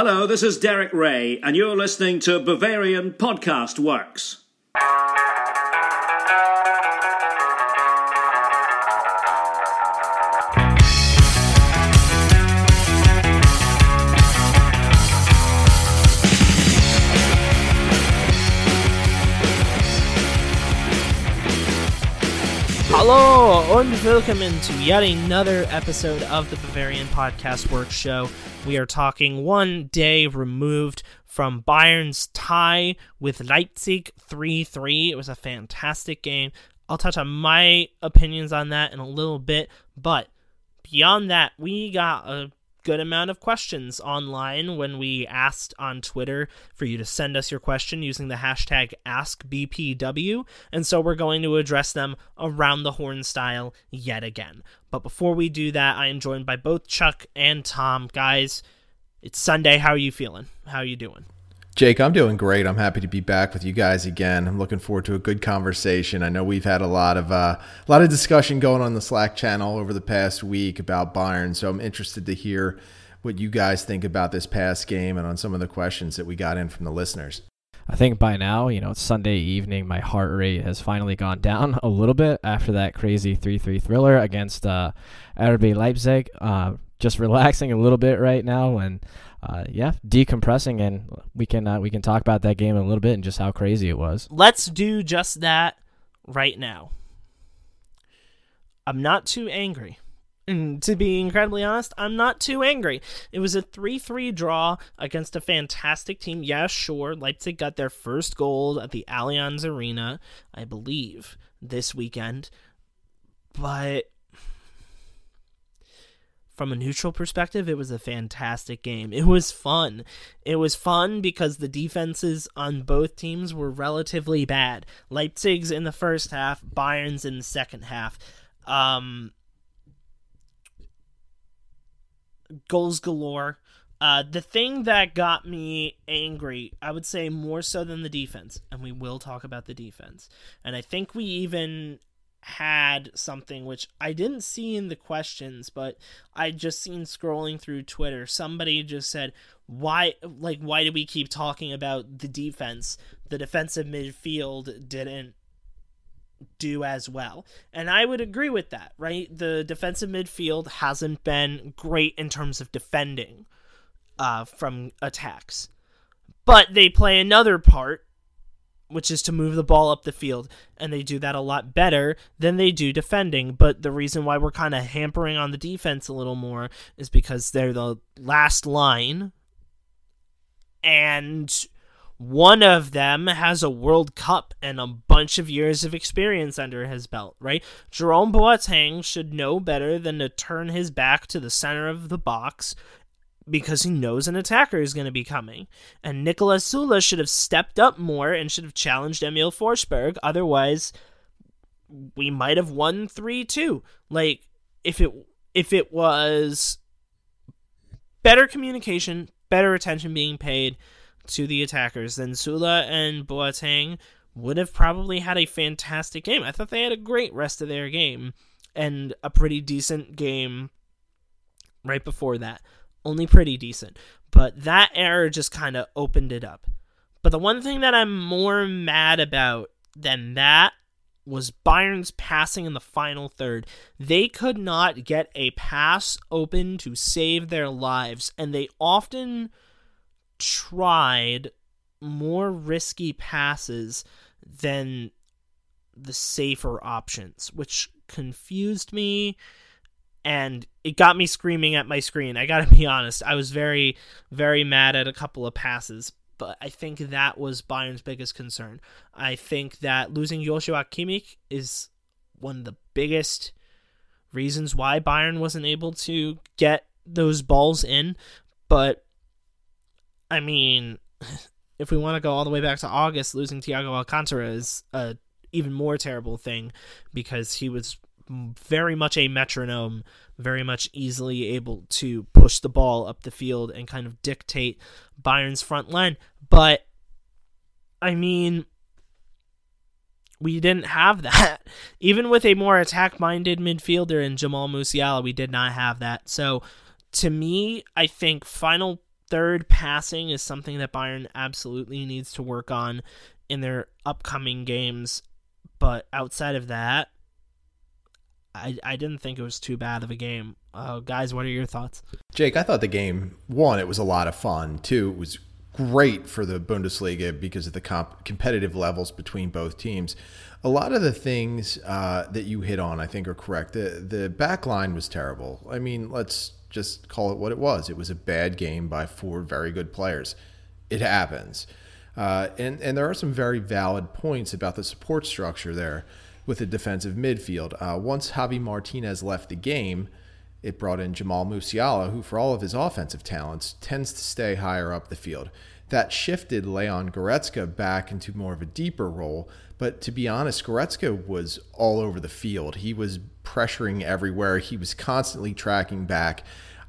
Hello, this is Derek Ray, and you're listening to Bavarian Podcast Works. Hallo und willkommen to yet another episode of the Bavarian Podcast Work Show. We are talking one day removed from Bayern's tie with Leipzig 3 3. It was a fantastic game. I'll touch on my opinions on that in a little bit, but beyond that, we got a good amount of questions online when we asked on Twitter for you to send us your question using the hashtag AskBPW, and so we're going to address them around the horn style yet again. But before we do that, I am joined by both Chuck and Tom. Guys, it's Sunday. How are you feeling? How are you doing? Jake, I'm doing great. I'm happy to be back with you guys again. I'm looking forward to a good conversation. I know we've had a lot of uh, a lot of discussion going on the Slack channel over the past week about Bayern, so I'm interested to hear what you guys think about this past game and on some of the questions that we got in from the listeners. I think by now, you know, it's Sunday evening. My heart rate has finally gone down a little bit after that crazy 3 3 thriller against uh, RB Leipzig. Uh, just relaxing a little bit right now and uh, yeah, decompressing, and we can uh, we can talk about that game in a little bit and just how crazy it was. Let's do just that right now. I'm not too angry. And to be incredibly honest, I'm not too angry. It was a 3 3 draw against a fantastic team. Yeah, sure. Leipzig got their first goal at the Allianz Arena, I believe, this weekend. But from a neutral perspective, it was a fantastic game. It was fun. It was fun because the defenses on both teams were relatively bad. Leipzig's in the first half, Bayern's in the second half. Um, goals galore. Uh, the thing that got me angry, I would say more so than the defense, and we will talk about the defense. And I think we even had something which I didn't see in the questions, but I just seen scrolling through Twitter. Somebody just said, "Why like why do we keep talking about the defense? The defensive midfield didn't do as well." And I would agree with that, right? The defensive midfield hasn't been great in terms of defending uh, from attacks. But they play another part which is to move the ball up the field, and they do that a lot better than they do defending. But the reason why we're kind of hampering on the defense a little more is because they're the last line, and one of them has a World Cup and a bunch of years of experience under his belt, right? Jerome Boateng should know better than to turn his back to the center of the box because he knows an attacker is going to be coming. And Niklas Süle should have stepped up more and should have challenged Emil Forsberg. Otherwise, we might have won 3-2. Like if it if it was better communication, better attention being paid to the attackers, then Süle and Boateng would have probably had a fantastic game. I thought they had a great rest of their game and a pretty decent game right before that only pretty decent. But that error just kind of opened it up. But the one thing that I'm more mad about than that was Bayern's passing in the final third. They could not get a pass open to save their lives, and they often tried more risky passes than the safer options, which confused me and it got me screaming at my screen. I gotta be honest. I was very, very mad at a couple of passes, but I think that was Bayern's biggest concern. I think that losing Joshua Kimmich is one of the biggest reasons why Bayern wasn't able to get those balls in. But I mean, if we want to go all the way back to August, losing Thiago Alcantara is a even more terrible thing because he was very much a metronome, very much easily able to push the ball up the field and kind of dictate Bayern's front line. But I mean, we didn't have that. Even with a more attack minded midfielder in Jamal Musiala, we did not have that. So to me, I think final third, passing is something that Bayern absolutely needs to work on in their upcoming games. But outside of that, I, I didn't think it was too bad of a game. Uh, guys, what are your thoughts? Jake, I thought the game, one, it was a lot of fun. Two, it was great for the Bundesliga because of the comp- competitive levels between both teams. A lot of the things uh, that you hit on, I think, are correct. The the back line was terrible. I mean, let's just call it what it was. It was a bad game by four very good players. It happens. Uh, and, and there are some very valid points about the support structure there with a defensive midfield. Uh, once Javi Martinez left the game, it brought in Jamal Musiala, who, for all of his offensive talents, tends to stay higher up the field. That shifted Leon Goretzka back into more of a deeper role. But to be honest, Goretzka was all over the field. He was pressuring everywhere, he was constantly tracking back.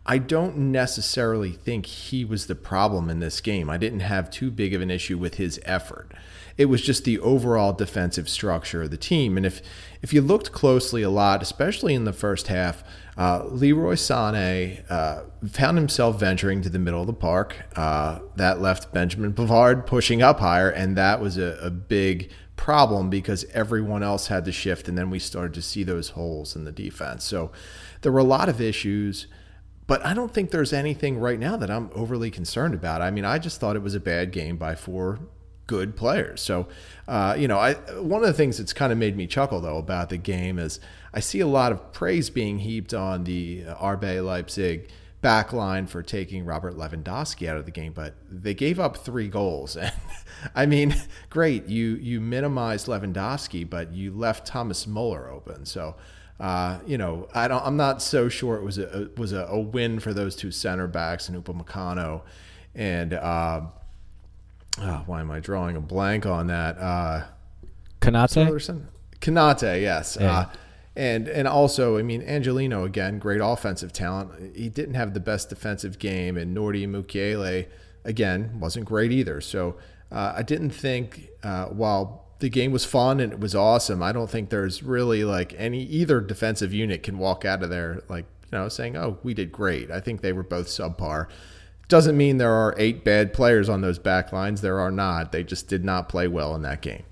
I don't necessarily think he was the problem in this game. I didn't have too big of an issue with his effort. It was just the overall defensive structure of the team. And if if you looked closely a lot, especially in the first half, uh, Leroy Sané uh, found himself venturing to the middle of the park. Uh, that left Benjamin Pavard pushing up higher, and that was a, a big problem because everyone else had to shift, and then we started to see those holes in the defense. So there were a lot of issues but I don't think there's anything right now that I'm overly concerned about. I mean, I just thought it was a bad game by four good players. So, uh, you know, I one of the things that's kind of made me chuckle though about the game is I see a lot of praise being heaped on the uh, RB Leipzig back line for taking Robert Lewandowski out of the game, but they gave up three goals. And I mean, great, you you minimized Lewandowski, but you left Thomas Muller open. So uh, you know, I don't. I'm not so sure it was a it was a, a, win for those two center backs and Upamecano, and uh, oh, why am I drawing a blank on that? Uh, Konate. Konate, yes. Yeah. Uh, and and also, I mean, Angelino again, great offensive talent. He didn't have the best defensive game, and Nordi Mukiele again wasn't great either. So uh, I didn't think uh, while the game was fun and it was awesome. I don't think there's really like any either defensive unit can walk out of there like you know saying, "Oh, we did great." I think they were both subpar. Doesn't mean there are eight bad players on those back lines. There are not. They just did not play well in that game.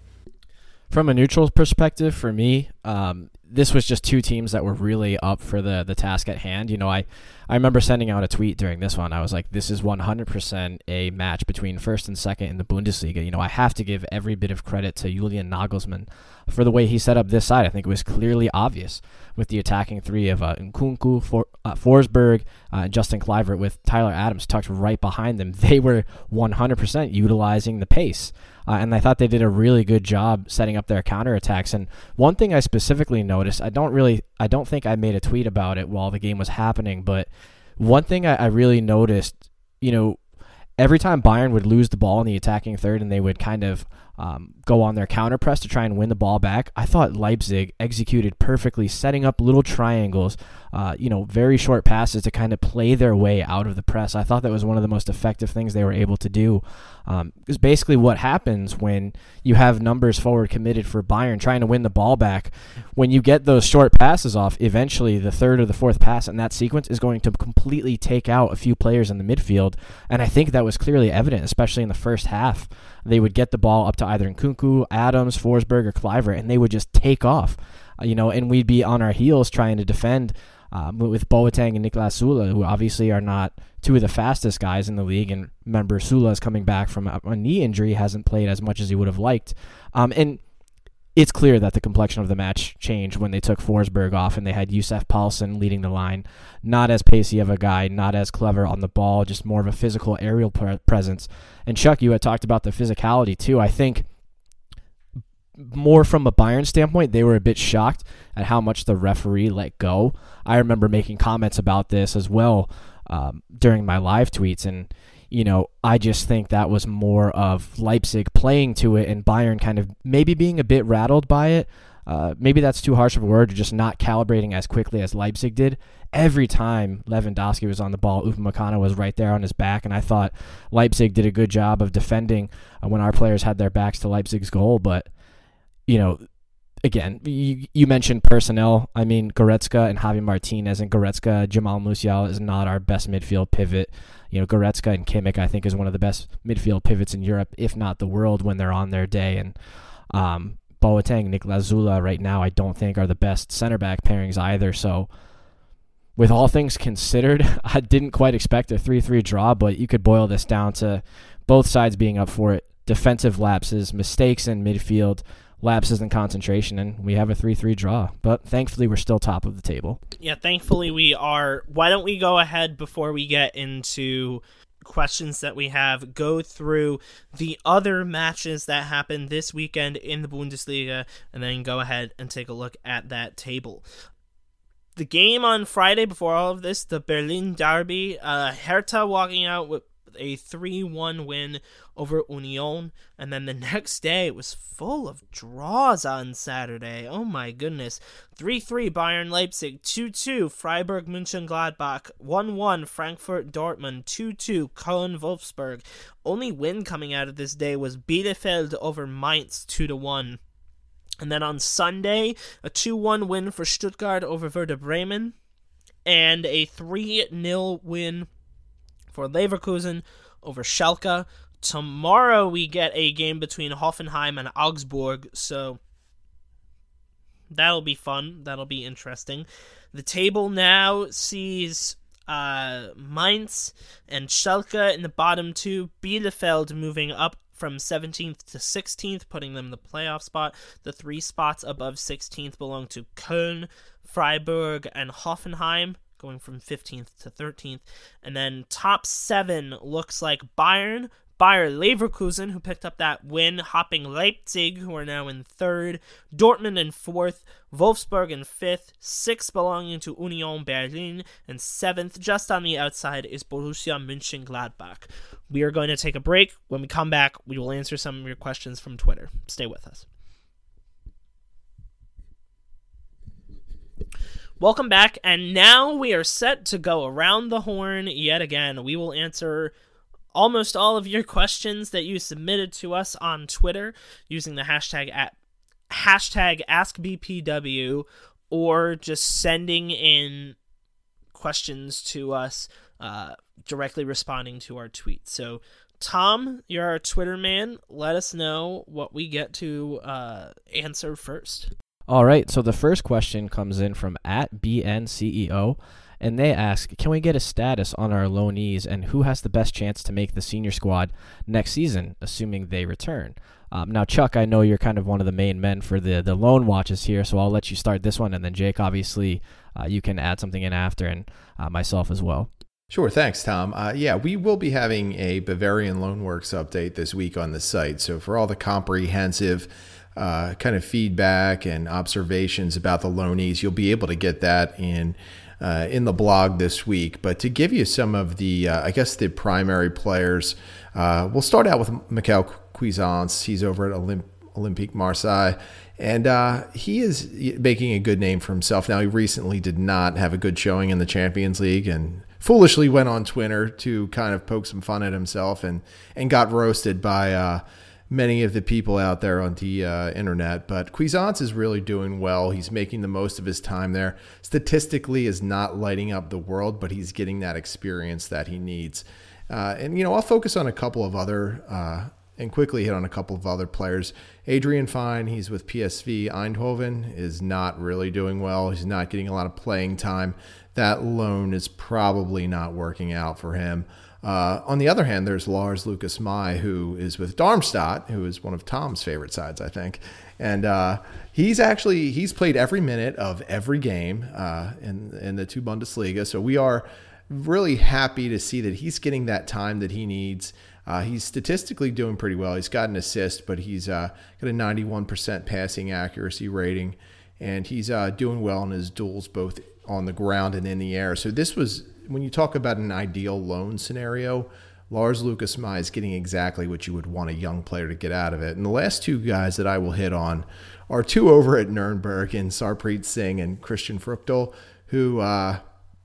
From a neutral perspective, for me, um, this was just two teams that were really up for the the task at hand. You know, I I remember sending out a tweet during this one. I was like, this is 100% a match between first and second in the Bundesliga. You know, I have to give every bit of credit to Julian Nagelsmann for the way he set up this side. I think it was clearly obvious with the attacking three of uh, Nkunku, For, uh, Forsberg, uh, and Justin Kluivert with Tyler Adams tucked right behind them. They were 100% utilizing the pace. Uh, and I thought they did a really good job setting up their counterattacks. And one thing I specifically noticed, I don't really, I don't think I made a tweet about it while the game was happening, but one thing I, I really noticed, you know, every time Bayern would lose the ball in the attacking third and they would kind of um, go on their counter press to try and win the ball back. I thought Leipzig executed perfectly, setting up little triangles, uh, you know, very short passes to kind of play their way out of the press. I thought that was one of the most effective things they were able to do. Um, basically what happens when you have numbers forward committed for Bayern trying to win the ball back. When you get those short passes off, eventually the third or the fourth pass in that sequence is going to completely take out a few players in the midfield. And I think that was clearly evident, especially in the first half. They would get the ball up to either Nkunku, Adams, Forsberg, or Kluivert, and they would just take off. Uh, you know, and we'd be on our heels trying to defend um, with Boateng and Nicolas Süle, who obviously are not two of the fastest guys in the league. And remember, Süle is coming back from a, knee injury, hasn't played as much as he would have liked. Um, and it's clear that the complexion of the match changed when they took Forsberg off and they had Yussuf Poulsen leading the line. Not as pacey of a guy, not as clever on the ball, just more of a physical aerial pre- presence. And Chuck, you had talked about the physicality too. I think more from a Bayern standpoint, they were a bit shocked at how much the referee let go. I remember making comments about this as well um, during my live tweets, and you know, I just think that was more of Leipzig playing to it and Bayern kind of maybe being a bit rattled by it. Uh, maybe that's too harsh of a word, just not calibrating as quickly as Leipzig did. Every time Lewandowski was on the ball, Upamecano was right there on his back, and I thought Leipzig did a good job of defending uh, when our players had their backs to Leipzig's goal. But you know, again, you, you mentioned personnel. I mean, Goretzka and Javi Martinez and Goretzka, Jamal Musiala is not our best midfield pivot. You know, Goretzka and Kimmich, I think, is one of the best midfield pivots in Europe, if not the world, when they're on their day. And um, Boateng, Niklas Süle, right now, I don't think are the best center back pairings either. So, with all things considered, I didn't quite expect a 3 3 draw, but you could boil this down to both sides being up for it. Defensive lapses, mistakes in midfield, lapses in concentration, and we have a 3 3 draw. But thankfully, we're still top of the table. Yeah, thankfully, we are. Why don't we go ahead before we get into questions that we have, go through the other matches that happened this weekend in the Bundesliga, and then go ahead and take a look at that table the game on Friday before all of this, the Berlin Derby, uh, Hertha walking out with a 3 1 win over Union. And then the next day, it was full of draws on Saturday. Oh my goodness. 3 3 Bayern Leipzig, 2 2 Freiburg Mönchengladbach, 1 1 Frankfurt Dortmund, 2 2 Köln Wolfsburg. Only win coming out of this day was Bielefeld over Mainz, 2 1. And then on Sunday, a 2 1 win for Stuttgart over Werder Bremen, and a 3 0 win for Leverkusen over Schalke. Tomorrow, we get a game between Hoffenheim and Augsburg, so that'll be fun. That'll be interesting. The table now sees uh, Mainz and Schalke in the bottom two, Bielefeld moving up from 17th to 16th, putting them in the playoff spot. The three spots above 16th belong to Köln, Freiburg, and Hoffenheim, going from 15th to 13th. And then top seven looks like Bayern, Bayer Leverkusen, who picked up that win, hopping Leipzig, who are now in third, Dortmund in fourth, Wolfsburg in fifth, sixth belonging to Union Berlin, and seventh, just on the outside, is Borussia Mönchengladbach. We are going to take a break. When we come back, we will answer some of your questions from Twitter. Stay with us. Welcome back, and now we are set to go around the horn yet again. We will answer almost all of your questions that you submitted to us on Twitter using the hashtag at hashtag AskBPW or just sending in questions to us uh, directly responding to our tweets. So, Tom, you're our Twitter man. Let us know what we get to uh, answer first. All right. So the first question comes in from at BNCEO and they ask, can we get a status on our loanees and who has the best chance to make the senior squad next season, assuming they return? Um, now, Chuck, I know you're kind of one of the main men for the the loan watches here, so I'll let you start this one, and then Jake, obviously, uh, you can add something in after, and uh, myself as well. Sure, thanks, Tom. Uh, yeah, we will be having a Bavarian Loanworks update this week on the site. So for all the comprehensive uh, kind of feedback and observations about the loanees, you'll be able to get that in uh, in the blog this week. But to give you some of the, uh, I guess, the primary players, uh, we'll start out with Michael Cuisance. He's over at Olymp- Olympique Marseille. And uh, he is making a good name for himself. Now, he recently did not have a good showing in the Champions League and foolishly went on Twitter to kind of poke some fun at himself and, and got roasted by uh, many of the people out there on the uh, internet. But Cuisance is really doing well. He's making the most of his time there. Statistically, is not lighting up the world, but he's getting that experience that he needs. Uh, and you know, I'll focus on a couple of other uh, and quickly hit on a couple of other players. Adrian Fein, he's with PSV Eindhoven, is not really doing well. He's not getting a lot of playing time. That loan is probably not working out for him. Uh, on the other hand, there's Lars Lukas Mai, who is with Darmstadt, who is one of Tom's favorite sides, I think, and uh, he's actually he's played every minute of every game uh, in in the two Bundesliga. So we are really happy to see that he's getting that time that he needs. Uh, he's statistically doing pretty well. He's got an assist, but he's uh, got a 91% passing accuracy rating, and he's uh, doing well in his duels both on the ground and in the air. So this was when you talk about an ideal loan scenario, Lars Lukas Mai is getting exactly what you would want a young player to get out of it. And the last two guys that I will hit on are two over at Nuremberg and Sarpreet Singh and Christian Früchtl, who uh,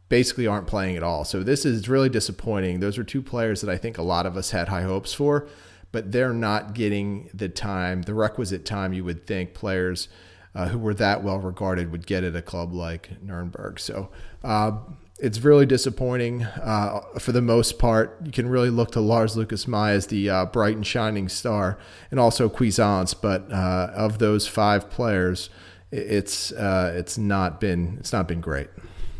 basically aren't playing at all. So this is really disappointing. Those are two players that I think a lot of us had high hopes for, but they're not getting the time, the requisite time you would think players uh, who were that well regarded would get at a club like Nuremberg. So uh, it's really disappointing uh, for the most part. You can really look to Lars Lukas Mai as the uh, bright and shining star, and also Cuisance. But uh, of those five players, it's uh, it's not been it's not been great.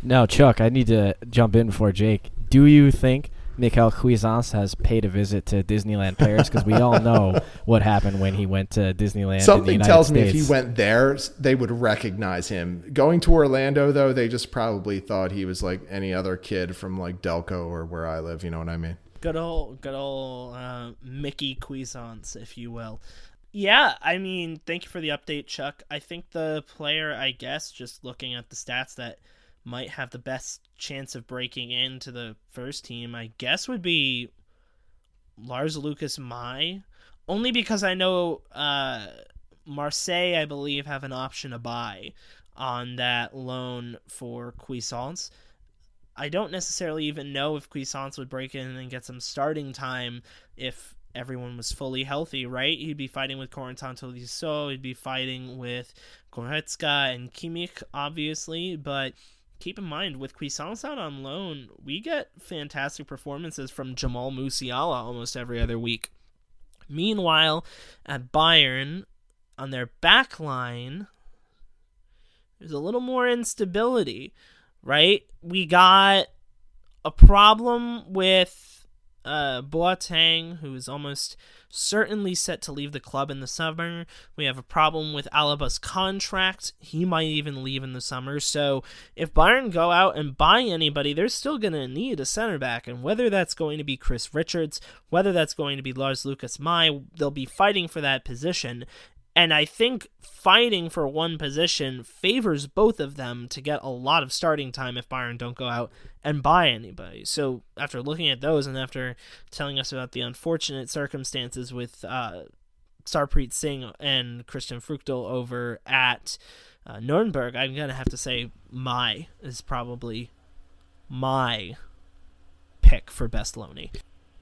Now, Chuck, I need to jump in before Jake. Do you think Michael Cuisance has paid a visit to Disneyland Paris because we all know what happened when he went to Disneyland. Something tells States. me if he went there, they would recognize him. Going to Orlando, though, they just probably thought he was like any other kid from like Delco or where I live. You know what I mean? Good old, good old uh, Mickey Cuisance, if you will. Yeah, I mean, thank you for the update, Chuck. I think the player, I guess, just looking at the stats that might have the best chance of breaking into the first team, I guess would be Lars Lukas Mai. Only because I know uh, Marseille, I believe, have an option to buy on that loan for Cuisance. I don't necessarily even know if Cuisance would break in and get some starting time if everyone was fully healthy, right? He'd be fighting with Corentin Tolisso, he'd be fighting with Goretzka and Kimmich, obviously, but keep in mind with Cuisance out on loan, we get fantastic performances from Jamal Musiala almost every other week. Meanwhile, at Bayern, on their back line, there's a little more instability, right? We got a problem with uh, Boateng, who is almost certainly set to leave the club in the summer. We have a problem with Alaba's contract. He might even leave in the summer. So if Bayern go out and buy anybody, they're still going to need a center back. And whether that's going to be Chris Richards, whether that's going to be Lars Lukas Mai, they'll be fighting for that position. And I think fighting for one position favors both of them to get a lot of starting time if Bayern don't go out and buy anybody. So after looking at those and after telling us about the unfortunate circumstances with uh, Sarpreet Singh and Christian Früchtl over at uh, Nuremberg, I'm gonna have to say Mai is probably my pick for best Loney.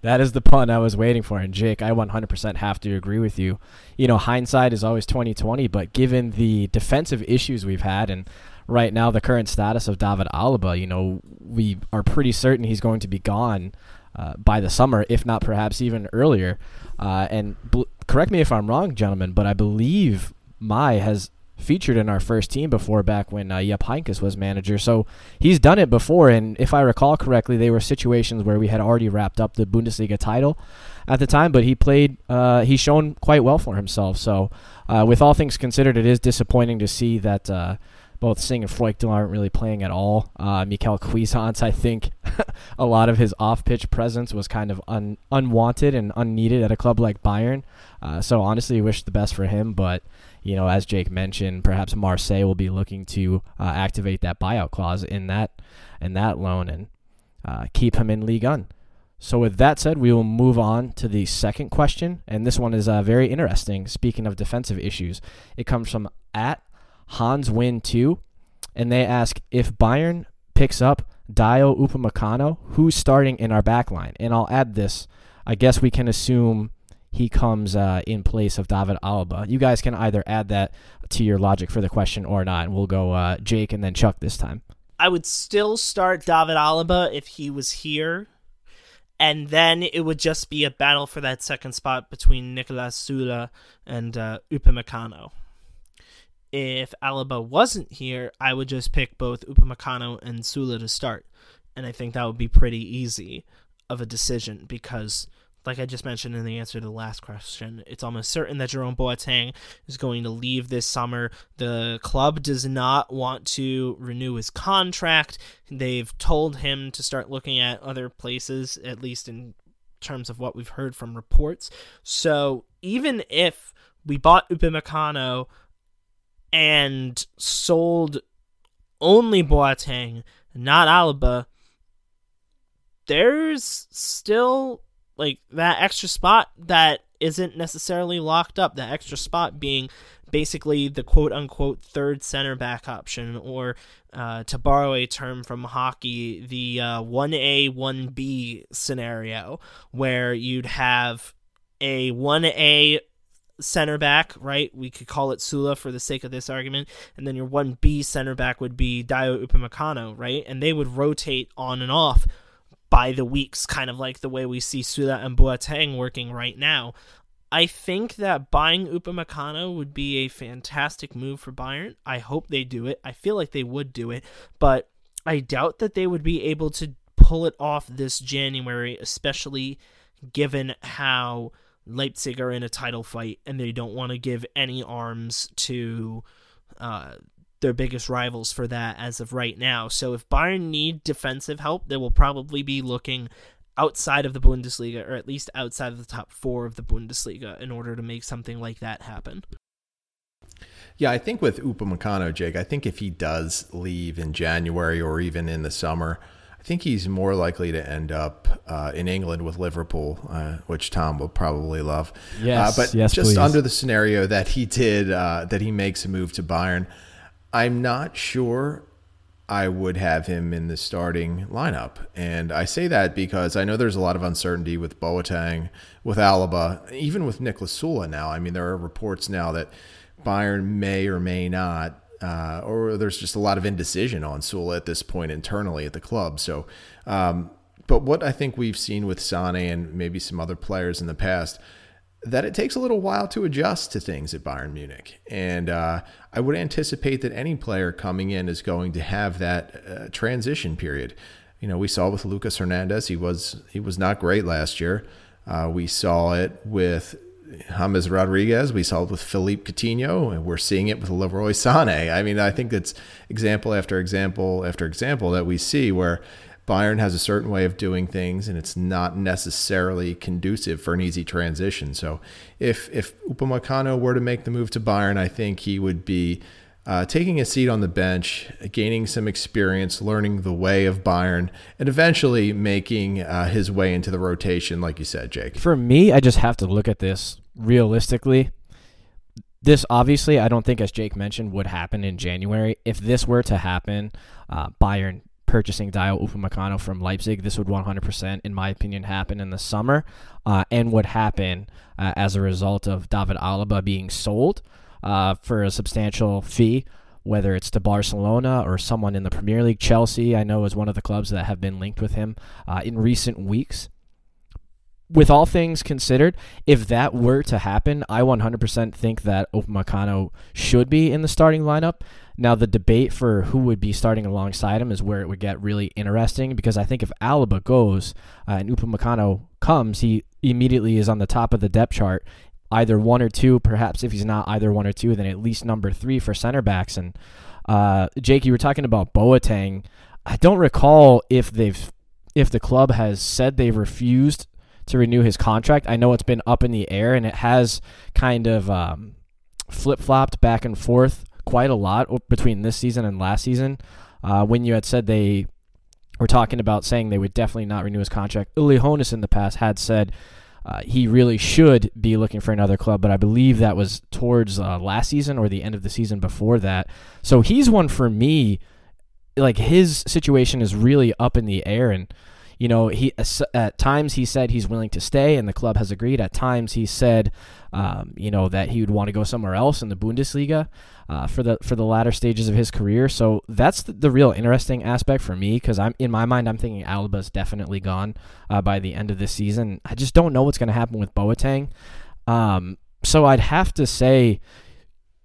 That is the pun I was waiting for. And Jake, I 100% have to agree with you. You know, hindsight is always 2020, but given the defensive issues we've had and right now the current status of David Alaba, you know, we are pretty certain he's going to be gone uh, by the summer, if not perhaps even earlier. Uh, and bl- correct me if I'm wrong, gentlemen, but I believe Mai has featured in our first team before back when uh, Jupp Heynckes was manager. So he's done it before, and if I recall correctly, they were situations where we had already wrapped up the Bundesliga title at the time, but he played, uh, he's shown quite well for himself. So uh, with all things considered, it is disappointing to see that uh, both Singh and Früchtl aren't really playing at all. Uh, Mikel Cuisance, I think a lot of his off-pitch presence was kind of un- unwanted and unneeded at a club like Bayern. Uh, so honestly, wish the best for him, but you know, as Jake mentioned, perhaps Marseille will be looking to uh, activate that buyout clause in that in that loan and uh, keep him in Ligue 1. So with that said, we will move on to the second question, and this one is uh, very interesting. Speaking of defensive issues, it comes from at Hans Win two, and they ask if Bayern picks up Dayot Upamecano, who's starting in our back line? And I'll add this: I guess we can assume he comes uh, in place of David Alaba. You guys can either add that to your logic for the question or not. And we'll go uh, Jake and then Chuck this time. I would still start David Alaba if he was here. And then it would just be a battle for that second spot between Nicolas Süle and uh, Upamecano. If Alaba wasn't here, I would just pick both Upamecano and Süle to start. And I think that would be pretty easy of a decision because – like I just mentioned in the answer to the last question, it's almost certain that Jerome Boateng is going to leave this summer. The club does not want to renew his contract. They've told him to start looking at other places, at least in terms of what we've heard from reports. So even if we bought Upamecano and sold only Boateng, not Alaba, there's still like that extra spot that isn't necessarily locked up. That extra spot being basically the quote unquote third center back option, or uh, to borrow a term from hockey, the uh, 1A, 1B scenario, where you'd have a 1A center back, right? We could call it Süle for the sake of this argument, and then your one B center back would be Dayot Upamecano, right? And they would rotate on and off by the weeks, kind of like the way we see Süle and Boateng working right now. I think that buying Upamecano would be a fantastic move for Bayern. I hope they do it. I feel like they would do it, but I doubt that they would be able to pull it off this January, especially given how Leipzig are in a title fight and they don't want to give any arms to uh, their biggest rivals for that as of right now. So if Bayern need defensive help, they will probably be looking outside of the Bundesliga or at least outside of the top four of the Bundesliga in order to make something like that happen. Yeah, I think with Upamecano, Jake, I think if he does leave in January or even in the summer, I think he's more likely to end up uh, in England with Liverpool, uh, which Tom will probably love. Yes, uh, but yes, just please. under the scenario that he did, uh, that he makes a move to Bayern, I'm not sure I would have him in the starting lineup. And I say that because I know there's a lot of uncertainty with Boateng, with Alaba, even with Niklas Süle now. I mean, there are reports now that Bayern may or may not uh, or there's just a lot of indecision on Süle at this point internally at the club. So, um, but what I think we've seen with Sane and maybe some other players in the past, that it takes a little while to adjust to things at Bayern Munich. And uh, I would anticipate that any player coming in is going to have that uh, transition period. You know, we saw with Lucas Hernandez, he was he was not great last year. Uh, we saw it with James Rodriguez. We saw it with Philippe Coutinho, and we're seeing it with Leroy Sané. I mean, I think it's example after example after example that we see where Bayern has a certain way of doing things, and it's not necessarily conducive for an easy transition. So, if if Upamecano were to make the move to Bayern, I think he would be uh, taking a seat on the bench, gaining some experience, learning the way of Bayern, and eventually making uh, his way into the rotation, like you said, Jake. For me, I just have to look at this realistically. This obviously, I don't think, as Jake mentioned, would happen in January. If this were to happen, uh, Bayern purchasing Dayot Upamecano from Leipzig, this would 100%, in my opinion, happen in the summer, uh, and would happen uh, as a result of David Alaba being sold uh, for a substantial fee, whether it's to Barcelona or someone in the Premier League. Chelsea, I know, is one of the clubs that have been linked with him uh, in recent weeks. With all things considered, if that were to happen, I 100% think that Upamecano should be in the starting lineup. Now, the debate for who would be starting alongside him is where it would get really interesting because I think if Alaba goes uh, and Upamecano comes, he immediately is on the top of the depth chart either one or two, perhaps if he's not either one or two, then at least number three for center backs. And uh, Jake, you were talking about Boateng. I don't recall if they've if the club has said they've refused to renew his contract. I know it's been up in the air and it has kind of um, flip flopped back and forth quite a lot between this season and last season. Uh, when you had said they were talking about saying they would definitely not renew his contract, Uli Hoeneß in the past had said uh, he really should be looking for another club, but I believe that was towards uh, last season or the end of the season before that. So he's one for me. Like his situation is really up in the air, and you know he at times he said he's willing to stay, and the club has agreed. At times he said, um, you know, that he would want to go somewhere else in the Bundesliga uh, for the for the latter stages of his career. So that's the, the real interesting aspect for me because I'm in my mind I'm thinking Alaba's definitely gone uh, by the end of this season. I just don't know what's going to happen with Boateng. Um, so I'd have to say.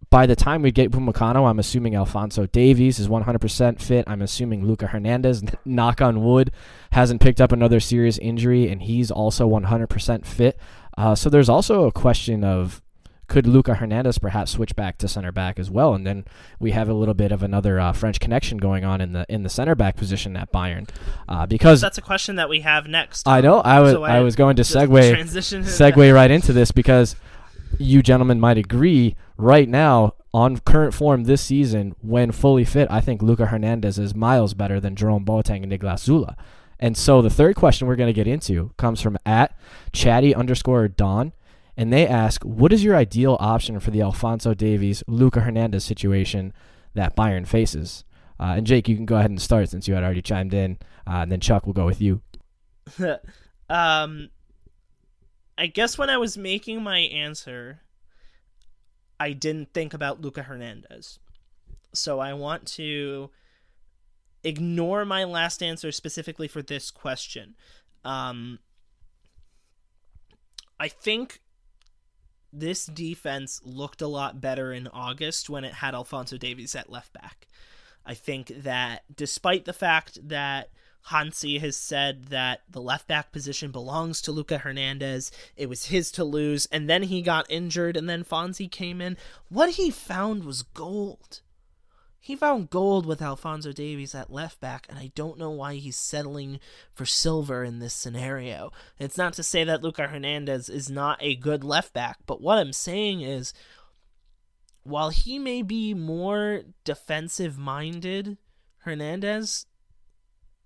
By the time we get Upamecano, I'm assuming Alphonso Davies is 100% fit. I'm assuming Luca Hernandez, knock on wood, hasn't picked up another serious injury, and he's also 100% fit. Uh, so there's also a question of could Luca Hernandez perhaps switch back to center back as well? And then we have a little bit of another uh, French connection going on in the in the center back position at Bayern, uh, because that's a question that we have next. I know I was so I, I, was going to segue transition segue right into this because you gentlemen might agree right now on current form this season when fully fit, I think Luca Hernandez is miles better than Jerome Boateng and Niklas Süle. And so the third question we're going to get into comes from at chatty underscore Don and they ask, what is your ideal option for the Alphonso Davies, Luca Hernandez situation that Bayern faces? Uh, and Jake, you can go ahead and start since you had already chimed in, uh, and then Chuck will go with you. um, I guess when I was making my answer, I didn't think about Luca Hernandez. So I want to ignore my last answer specifically for this question. Um, I think this defense looked a lot better in August when it had Alphonso Davies at left back. I think that despite the fact that Hansi has said that the left back position belongs to Luca Hernandez. It was his to lose, and then he got injured, and then Fonzie came in. What he found was gold. He found gold with Alphonso Davies at left back, and I don't know why he's settling for silver in this scenario. It's not to say that Luca Hernandez is not a good left back, but what I'm saying is while he may be more defensive minded, Hernandez,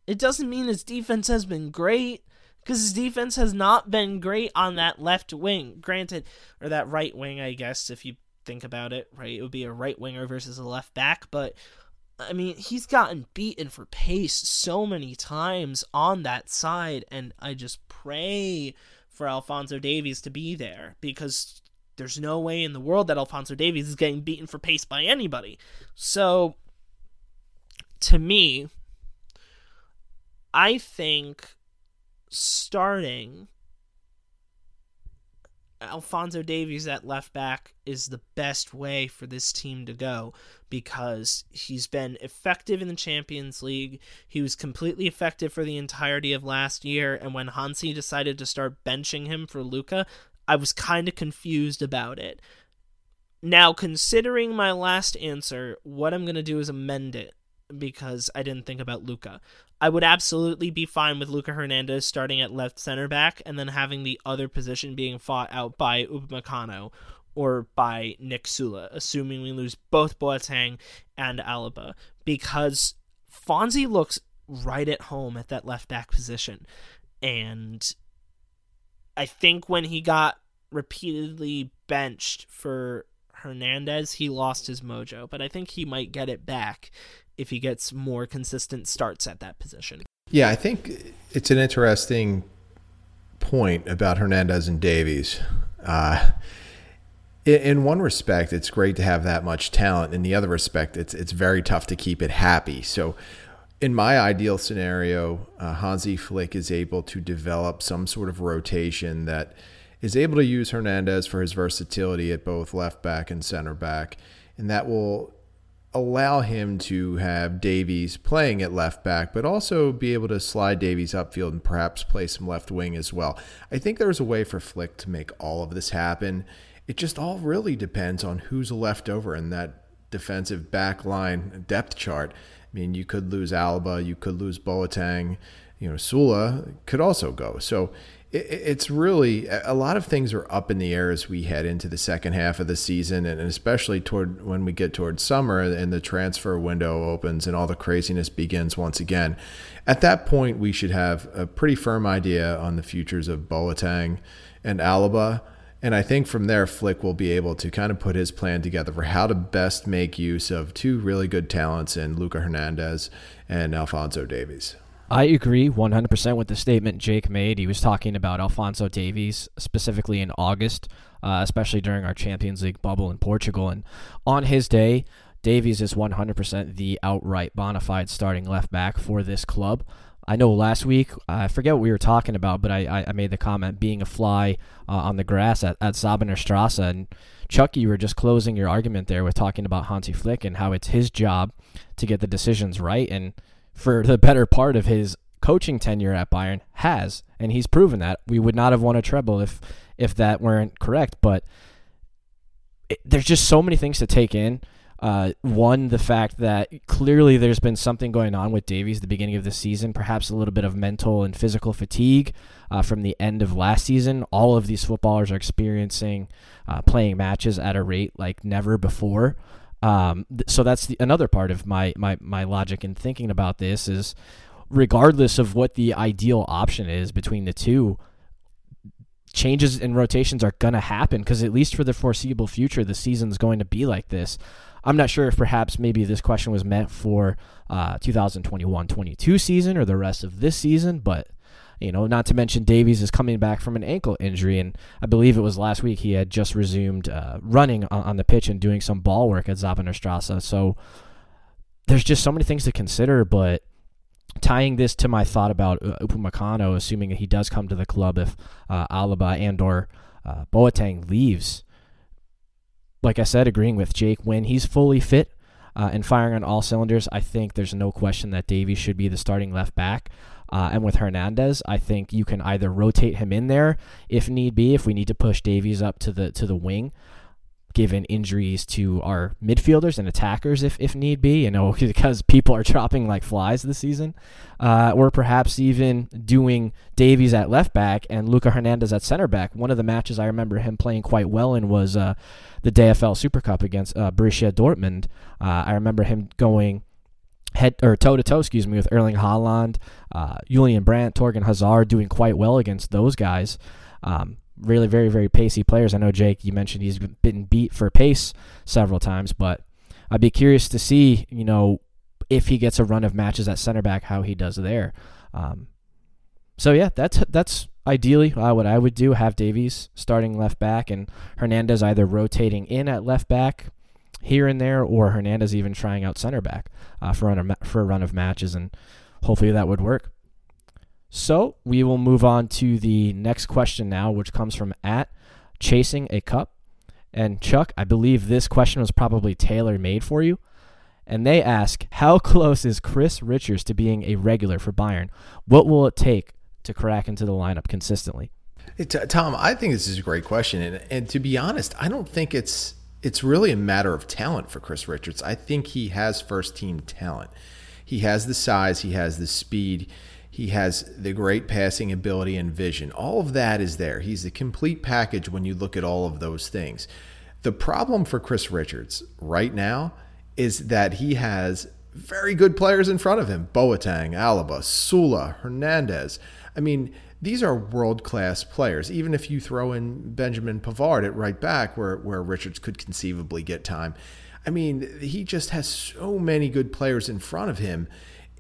it doesn't mean his defense has been great because his defense has not been great on that left wing. Granted, or that right wing, I guess, if you think about it, right? It would be a right winger versus a left back, but I mean, he's gotten beaten for pace so many times on that side, and I just pray for Alphonso Davies to be there because there's no way in the world that Alphonso Davies is getting beaten for pace by anybody. So, to me, I think starting Alphonso Davies at left back is the best way for this team to go because he's been effective in the Champions League. He was completely effective for the entirety of last year, and when Hansi decided to start benching him for Luca, I was kind of confused about it. Now, considering my last answer, what I'm going to do is amend it because I didn't think about Luca. I would absolutely be fine with Luca Hernandez starting at left center back and then having the other position being fought out by Upamecano or by Nick Süle, assuming we lose both Boateng and Alaba, because Fonzie looks right at home at that left back position. And I think when he got repeatedly benched for Hernandez, he lost his mojo, but I think he might get it back if he gets more consistent starts at that position. Yeah, I think it's an interesting point about Hernandez and Davies. Uh, in one respect, it's great to have that much talent. In the other respect, it's it's very tough to keep it happy. So, in my ideal scenario, uh, Hansi Flick is able to develop some sort of rotation that is able to use Hernandez for his versatility at both left back and center back, and that will allow him to have Davies playing at left back, but also be able to slide Davies upfield and perhaps play some left wing as well. I think there's a way for Flick to make all of this happen. It just all really depends on who's left over in that defensive back line depth chart. I mean, you could lose Alaba, you could lose Boateng, you know, Süle could also go. So it's really a lot of things are up in the air as we head into the second half of the season and especially toward when we get towards summer and the transfer window opens and all the craziness begins once again at that point we should have a pretty firm idea on the futures of Boateng and Alaba and I think from there Flick will be able to kind of put his plan together for how to best make use of two really good talents in Luca Hernandez and Alphonso Davies. I agree 100% with the statement Jake made. He was talking about Alphonso Davies specifically in August, uh, especially during our Champions League bubble in Portugal. And on his day, Davies is 100% the outright bona fide starting left back for this club. I know last week, I forget what we were talking about, but I, I made the comment being a fly uh, on the grass at, at Säbener Strasse. And Chuck, you were just closing your argument there with talking about Hansi Flick and how it's his job to get the decisions right. And for the better part of his coaching tenure at Bayern has, and he's proven that. We would not have won a treble if if that weren't correct. But it, there's just so many things to take in. Uh, one, the fact that clearly there's been something going on with Davies the beginning of the season, perhaps a little bit of mental and physical fatigue uh, from the end of last season. All of these footballers are experiencing uh, playing matches at a rate like never before. Um, th- so that's the, another part of my, my, my logic in thinking about this is regardless of what the ideal option is between the two, changes in rotations are going to happen because at least for the foreseeable future, the season's going to be like this. I'm not sure if perhaps maybe this question was meant for uh, 2021-22 season or the rest of this season, but You know, not to mention Davies is coming back from an ankle injury, and I believe it was last week he had just resumed uh, running on, on, the pitch and doing some ball work at Säbener Strasse. So there's just so many things to consider, but tying this to my thought about uh, Upamecano, assuming that he does come to the club if uh, Alaba and or uh, Boateng leaves, like I said, agreeing with Jake, when he's fully fit uh, and firing on all cylinders, I think there's no question that Davies should be the starting left back. Uh, and with Hernandez, I think you can either rotate him in there if need be, if we need to push Davies up to the to the wing, given injuries to our midfielders and attackers if, if need be, you know, because people are dropping like flies this season. Uh, or perhaps even doing Davies at left back and Luca Hernandez at center back. One of the matches I remember him playing quite well in was uh, the DFL Super Cup against uh, Borussia Dortmund. Uh, I remember him going head or toe to toe, excuse me, with Erling Haaland, uh, Julian Brandt, Thorgan Hazard doing quite well against those guys. Um, really very very pacey players. I know Jake, you mentioned he's been beat for pace several times, but I'd be curious to see you know if he gets a run of matches at center back, how he does there. Um, so yeah, that's that's ideally uh, what I would do. Have Davies starting left back and Hernandez either rotating in at left back here and there, or Hernandez even trying out center back uh, for run for a run of matches, and hopefully that would work. So we will move on to the next question now, which comes from at chasing a cup. And Chuck, I believe this question was probably tailor made for you. And they ask, how close is Chris Richards to being a regular for Bayern? What will it take to crack into the lineup consistently? Hey, Tom, I think this is a great question, and, and to be honest, I don't think it's it's really a matter of talent for Chris Richards. I think he has first team talent. He has the size, he has the speed, he has the great passing ability and vision. All of that is there. He's the complete package when you look at all of those things. The problem for Chris Richards right now is that he has very good players in front of him Boateng, Alaba, Süle, Hernandez. I mean, these are world class players. Even if you throw in Benjamin Pavard at right back, where, where Richards could conceivably get time, I mean, he just has so many good players in front of him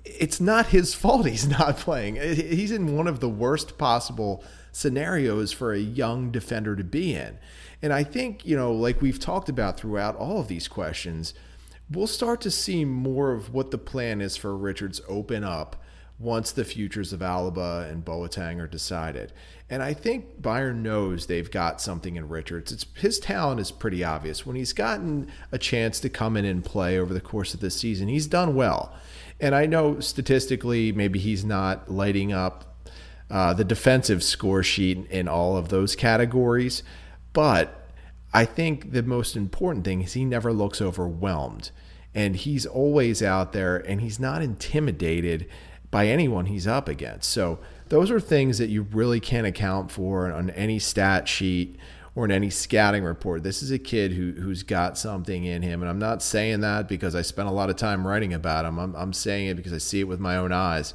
it's not his fault he's not playing. He's in one of the worst possible scenarios for a young defender to be in. And I think, you know, like we've talked about throughout all of these questions, we'll start to see more of what the plan is for Richards open up once the futures of Alaba and Boateng are decided. And I think Bayern knows they've got something in Richards. It's his talent is pretty obvious. When he's gotten a chance to come in and play over the course of this season, he's done well. And I know statistically, maybe he's not lighting up uh, the defensive score sheet in all of those categories, but I think the most important thing is he never looks overwhelmed. And he's always out there and he's not intimidated by anyone he's up against. So, those are things that you really can't account for on any stat sheet or in any scouting report. This is a kid who who's got something in him, and I'm not saying that because I spent a lot of time writing about him. I'm I'm saying it because I see it with my own eyes.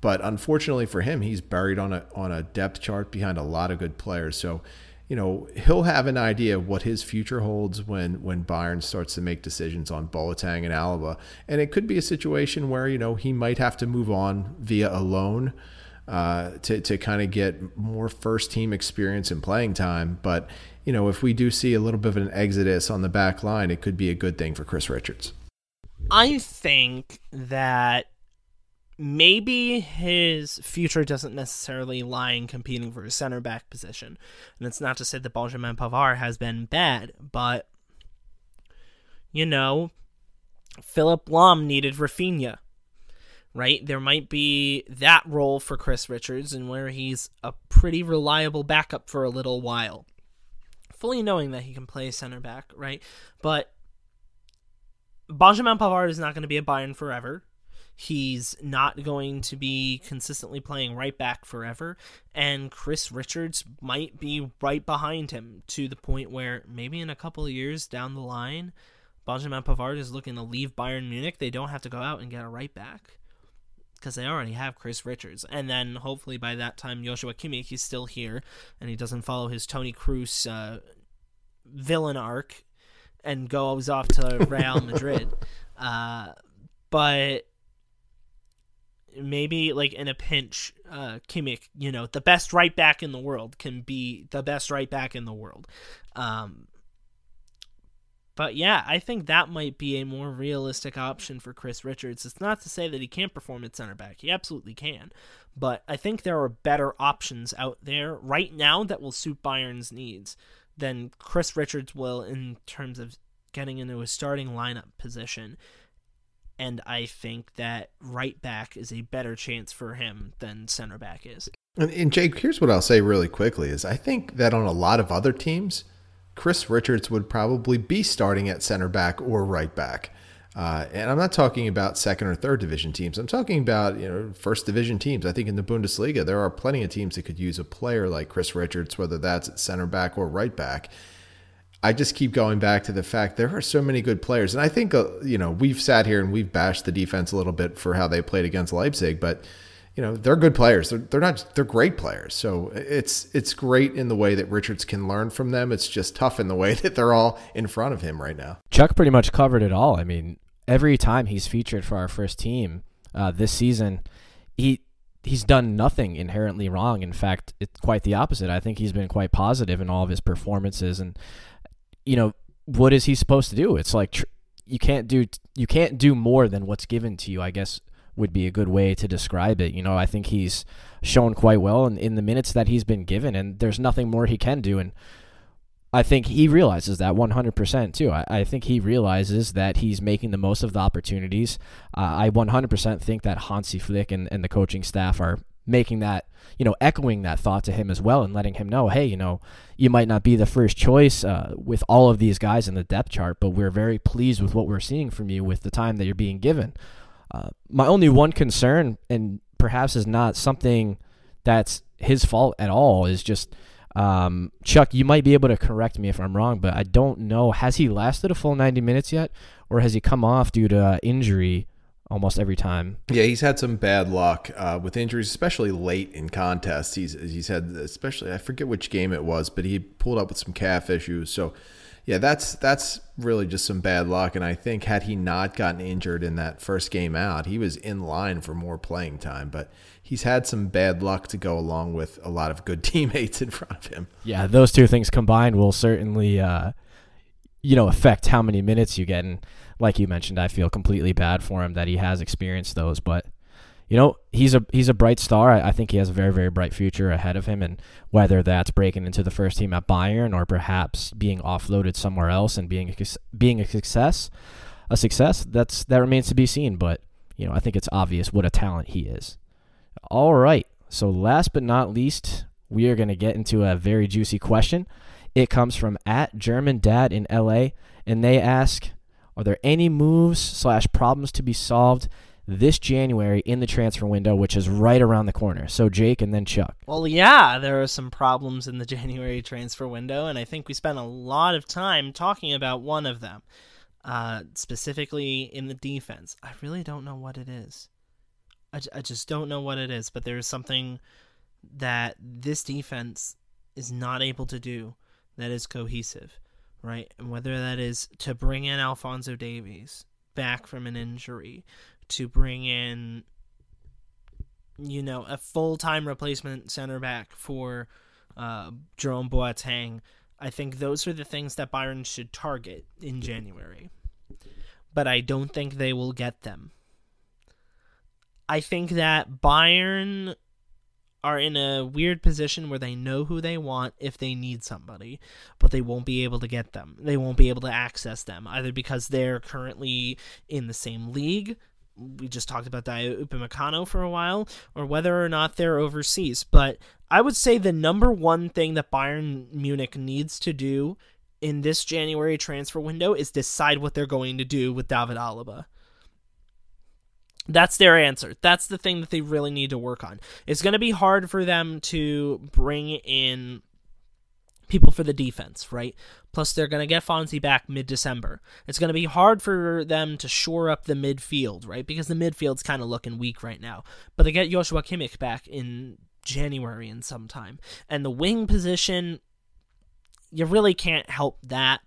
But unfortunately for him, he's buried on a on a depth chart behind a lot of good players. So, you know, he'll have an idea of what his future holds when when Bayern starts to make decisions on Boateng and Alaba. And it could be a situation where, you know, he might have to move on via a loan uh, to to kind of get more first team experience and playing time. But you know, if we do see a little bit of an exodus on the back line, it could be a good thing for Chris Richards. I think that maybe his future doesn't necessarily lie in competing for a center back position. And it's not to say that Benjamin Pavard has been bad, but you know, Philipp Lahm needed Rafinha. right? There might be that role for Chris Richards and where he's a pretty reliable backup for a little while. Fully knowing that he can play center back, right? But Benjamin Pavard is not going to be a Bayern forever. He's not going to be consistently playing right back forever. And Chris Richards might be right behind him to the point where maybe in a couple of years down the line, Benjamin Pavard is looking to leave Bayern Munich. They don't have to go out and get a right back because they already have Chris Richards. And then hopefully by that time, Joshua Kimmich is still here and he doesn't follow his Toni Kroos uh, villain arc and goes off to Real Madrid. uh, but maybe like in a pinch, uh, Kimmich, you know, the best right back in the world can be the best right back in the world. Um, but yeah, I think that might be a more realistic option for Chris Richards. It's not to say that he can't perform at center back. He absolutely can. But I think there are better options out there right now that will suit Bayern's needs than Chris Richards will in terms of getting into a starting lineup position. And I think that right back is a better chance for him than center back is. And, and Jake, here's what I'll say really quickly is I think that on a lot of other teams, Chris Richards would probably be starting at center back or right back. Uh, and I'm not talking about second or third division teams. I'm talking about you know first division teams. I think in the Bundesliga there are plenty of teams that could use a player like Chris Richards, whether that's at center back or right back. I just keep going back to the fact there are so many good players, and I think uh, you know we've sat here and we've bashed the defense a little bit for how they played against Leipzig, but you know they're good players. They're, they're not they're great players. So it's it's great in the way that Richards can learn from them. It's just tough in the way that they're all in front of him right now. Chuck pretty much covered it all. I mean, every time he's featured for our first team uh, this season, he he's done nothing inherently wrong. In fact, it's quite the opposite. I think he's been quite positive in all of his performances. And you know, what is he supposed to do? It's like tr- you can't do you can't do more than what's given to you. I guess would be a good way to describe it. You know, I think he's shown quite well in, in the minutes that he's been given, and there's nothing more he can do. And I think he realizes that 100% too. I, I think he realizes that he's making the most of the opportunities. Uh, I 100% think that Hansi Flick and, and the coaching staff are making that, you know, echoing that thought to him as well and letting him know, hey, you know, you might not be the first choice uh, with all of these guys in the depth chart, but we're very pleased with what we're seeing from you with the time that you're being given. Uh, my only one concern, and perhaps is not something that's his fault at all, is just um, Chuck. You might be able to correct me if I'm wrong, but I don't know. Has he lasted a full 90 minutes yet, or has he come off due to uh, injury? Almost every time. Yeah, he's had some bad luck uh, with injuries, especially late in contests. He's he's had, especially I forget which game it was, but he pulled up with some calf issues. So yeah, that's that's really just some bad luck. And I think had he not gotten injured in that first game out, he was in line for more playing time. But he's had some bad luck to go along with a lot of good teammates in front of him. Yeah, those two things combined will certainly, uh, you know, affect how many minutes you get. And like you mentioned, I feel completely bad for him that he has experienced those, but you know, he's a he's a bright star. I, I, think he has a very very bright future ahead of him, and whether that's breaking into the first team at Bayern or perhaps being offloaded somewhere else and being a, being a success, a success that's that remains to be seen. But you know, I think it's obvious what a talent he is. All right, so last but not least, we are going to get into a very juicy question. It comes from at German Dad in L.A. and they ask, "Are there any moves slash problems to be solved?" this January in the transfer window, which is right around the corner. So Jake and then Chuck. Well, yeah, there are some problems in the January transfer window, and I think we spent a lot of time talking about one of them, uh, specifically in the defense. I really don't know what it is. I, I just don't know what it is, but there is something that this defense is not able to do that is cohesive, right? And whether that is to bring in Alphonso Davies back from an injury, to bring in you know a full-time replacement center back for uh, Jerome Boateng. I think those are the things that Bayern should target in January. But I don't think they will get them. I think that Bayern are in a weird position where they know who they want if they need somebody, but they won't be able to get them. They won't be able to access them either because they're currently in the same league, we just talked about Dayot Upamecano for a while, or whether or not they're overseas. But I would say the number one thing that Bayern Munich needs to do in this January transfer window is decide what they're going to do with David Alaba. That's their answer. That's the thing that they really need to work on. It's going to be hard for them to bring in people for the defense, right? Plus, they're going to get Fonzie back mid December. It's going to be hard for them to shore up the midfield, right? Because the midfield's kind of looking weak right now. But they get Joshua Kimmich back in January and sometime. And the wing position, you really can't help that,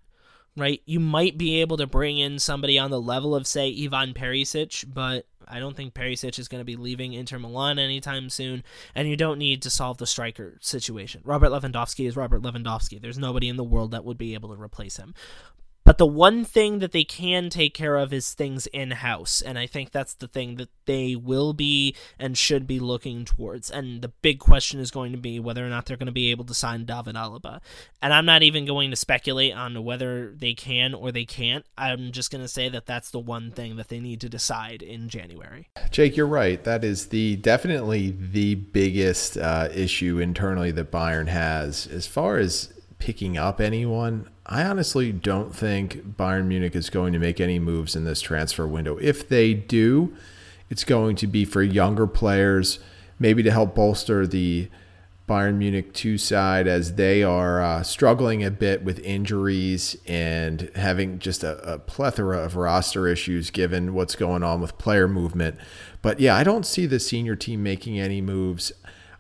right? You might be able to bring in somebody on the level of, say, Ivan Perisic, but I don't think Perisic is going to be leaving Inter Milan anytime soon, and you don't need to solve the striker situation. Robert Lewandowski is Robert Lewandowski. There's nobody in the world that would be able to replace him. But the one thing that they can take care of is things in house. And I think that's the thing that they will be and should be looking towards. And the big question is going to be whether or not they're going to be able to sign David Alaba. And I'm not even going to speculate on whether they can or they can't. I'm just going to say that that's the one thing that they need to decide in January. Jake, you're right. That is the definitely the biggest uh, issue internally that Bayern has. As far as picking up anyone, I honestly don't think Bayern Munich is going to make any moves in this transfer window. If they do, it's going to be for younger players, maybe to help bolster the Bayern Munich two side as they are uh, struggling a bit with injuries and having just a, a, plethora of roster issues given what's going on with player movement. But yeah, I don't see the senior team making any moves.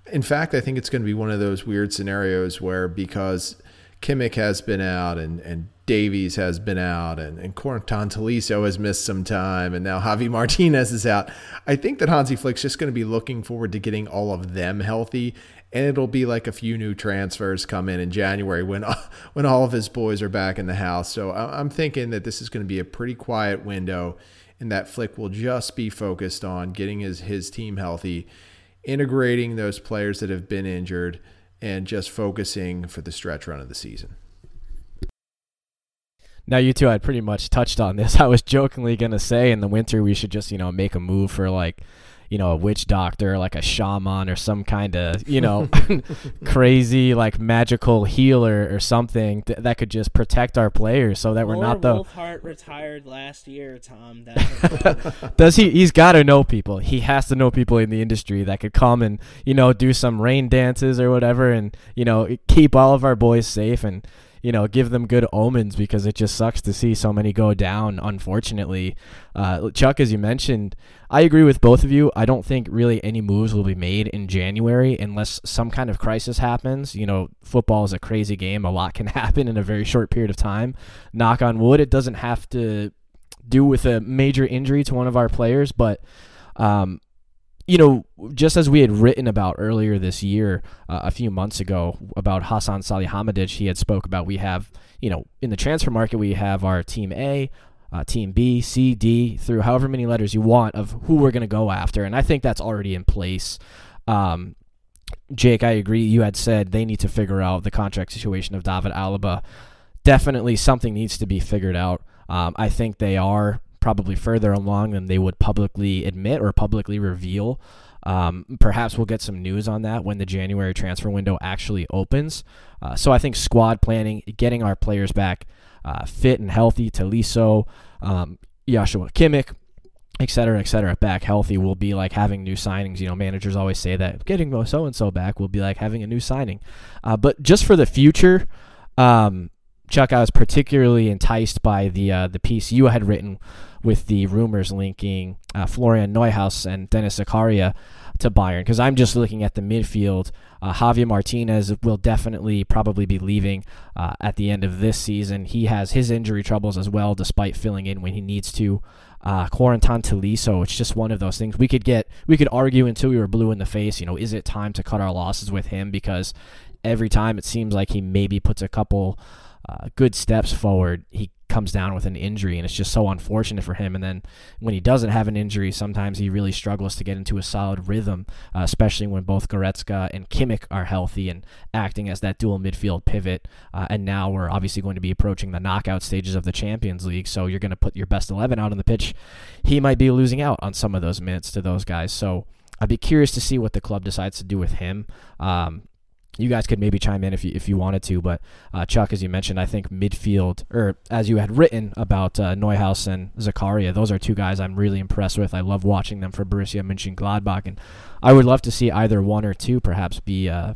In fact, I think it's going to be one of those weird scenarios where because Kimmich has been out and, and Davies has been out and, and Tolisso has missed some time and now Javi Martinez is out. I think that Hansi Flick's just going to be looking forward to getting all of them healthy and it'll be like a few new transfers come in in January when when all of his boys are back in the house. So I'm thinking that this is going to be a pretty quiet window and that Flick will just be focused on getting his his team healthy, integrating those players that have been injured and just focusing for the stretch run of the season. Now, you two had pretty much touched on this. I was jokingly going to say in the winter we should just, you know, make a move for like you know, a witch doctor, like a shaman or some kind of, you know, crazy like magical healer or something th- that could just protect our players so that we're not the Wohlfahrt retired last year, Tom. Does he he's got to know people. He has to know people in the industry that could come and, you know, do some rain dances or whatever and, you know, keep all of our boys safe and you know, give them good omens because it just sucks to see so many go down, unfortunately. Uh, Chuck, as you mentioned, I agree with both of you. I don't think really any moves will be made in January unless some kind of crisis happens. You know, football is a crazy game, a lot can happen in a very short period of time. Knock on wood, it doesn't have to do with a major injury to one of our players, but um, you know, just as we had written about earlier this year, uh, a few months ago, about Hasan Salihamidzic, he had spoke about we have, you know, in the transfer market, we have our team A, uh, team B, C, D, through however many letters you want of who we're going to go after. And I think that's already in place. Um, Jake, I agree. You had said they need to figure out the contract situation of David Alaba. Definitely something needs to be figured out. Um, I think they are probably further along than they would publicly admit or publicly reveal. Um, perhaps we'll get some news on that when the January transfer window actually opens. Uh, so I think squad planning, getting our players back uh, fit and healthy, Tolisso, um, Joshua Kimmich, et cetera, et cetera, back healthy will be like having new signings. You know, managers always say that getting so and so back will be like having a new signing. Uh, but just for the future, um, Chuck, I was particularly enticed by the uh, the piece you had written with the rumors linking uh, Florian Neuhaus and Denis Zakaria to Bayern because I'm just looking at the midfield. Uh, Javier Martinez will definitely probably be leaving uh, at the end of this season. He has his injury troubles as well, despite filling in when he needs to. Uh, Corentin Tolisso, it's just one of those things we could get. We could argue until we were blue in the face. You know, is it time to cut our losses with him? Because every time it seems like he maybe puts a couple uh, good steps forward, he comes down with an injury, and it's just so unfortunate for him. And then when he doesn't have an injury, sometimes he really struggles to get into a solid rhythm, uh, especially when both Goretzka and Kimmich are healthy and acting as that dual midfield pivot. Uh, and now we're obviously going to be approaching the knockout stages of the Champions League, so you're going to put your best 11 out on the pitch. He might be losing out on some of those minutes to those guys. So I'd be curious to see what the club decides to do with him. Um, you guys could maybe chime in if you if you wanted to, but uh, Chuck, as you mentioned, I think midfield, or as you had written about uh, Neuhaus and Zakaria, those are two guys I'm really impressed with. I love watching them for Borussia Mönchengladbach, and I would love to see either one or two perhaps be uh,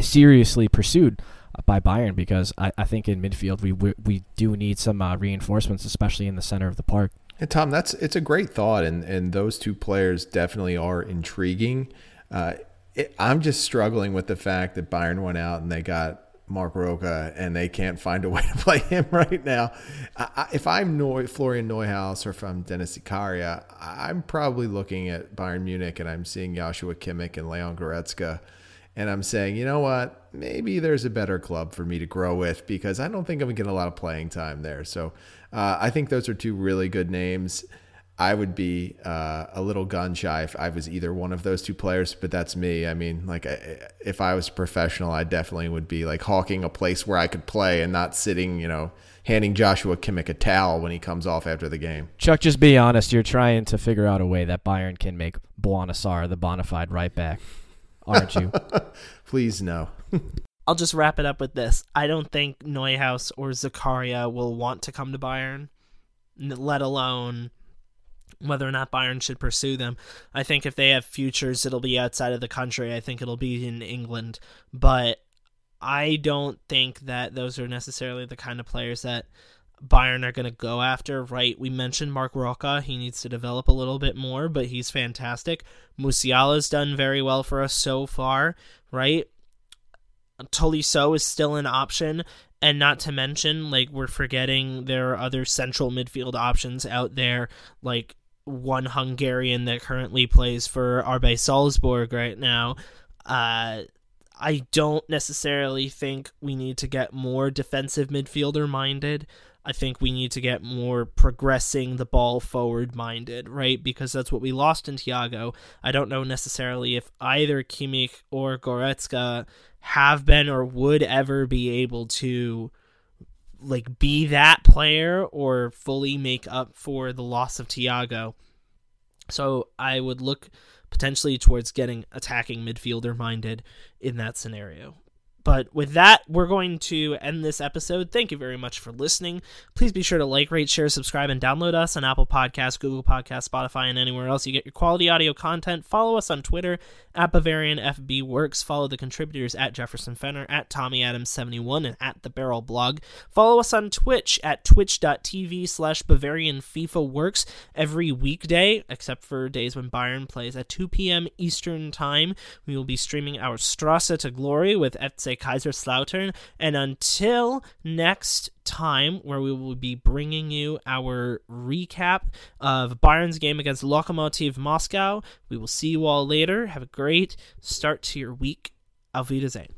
seriously pursued by Bayern because I, I think in midfield we we, we do need some uh, reinforcements, especially in the center of the park. And Tom, that's it's a great thought, and and those two players definitely are intriguing. Uh, it, I'm just struggling with the fact that Bayern went out and they got Marc Roca, and they can't find a way to play him right now. I, if I'm Neu- Florian Neuhaus or if I'm Denis Zakaria, I'm probably looking at Bayern Munich and I'm seeing Joshua Kimmich and Leon Goretzka, and I'm saying, you know what? Maybe there's a better club for me to grow with because I don't think I'm going to get a lot of playing time there. So uh, I think those are two really good names. I would be uh, a little gun shy if I was either one of those two players, but that's me. I mean, like, if I was a professional, I definitely would be like hawking a place where I could play and not sitting, you know, handing Joshua Kimmich a towel when he comes off after the game. Chuck, just be honest. You're trying to figure out a way that Bayern can make Bouna Sarr the bona fide right back, aren't you? Please, no. I'll just wrap it up with this. I don't think Neuhaus or Zakaria will want to come to Bayern, let alone whether or not Bayern should pursue them. I think if they have futures, it'll be outside of the country. I think it'll be in England. But I don't think that those are necessarily the kind of players that Bayern are going to go after, right? We mentioned Marc Roca. He needs to develop a little bit more, but he's fantastic. Musiala's done very well for us so far, right? Tolisso is still an option, and not to mention, like, we're forgetting there are other central midfield options out there, like one Hungarian that currently plays for RB Salzburg right now. Uh, I don't necessarily think we need to get more defensive midfielder minded. I think we need to get more progressing the ball forward minded, right? Because that's what we lost in Thiago. I don't know necessarily if either Kimmich or Goretzka have been or would ever be able to like be that player or fully make up for the loss of Thiago. So I would look potentially towards getting attacking midfielder minded in that scenario. But with that, we're going to end this episode. Thank you very much for listening. Please be sure to like, rate, share, subscribe, and download us on Apple Podcasts, Google Podcasts, Spotify, and anywhere else you get your quality audio content. Follow us on Twitter at Bavarian FB Works. Follow the contributors at Jefferson Fenner, at Tommy Adams 71, and at the Barrel Blog. Follow us on Twitch at twitch.tv slash Bavarian FIFA Works every weekday, except for days when Bayern plays at 2 p.m. Eastern Time. We will be streaming our Strasse to Glory with FC Kaiserslautern. And until next time, where we will be bringing you our recap of Bayern's game against Lokomotiv Moscow, we will see you all later. Have a great start to your week. Auf Wiedersehen.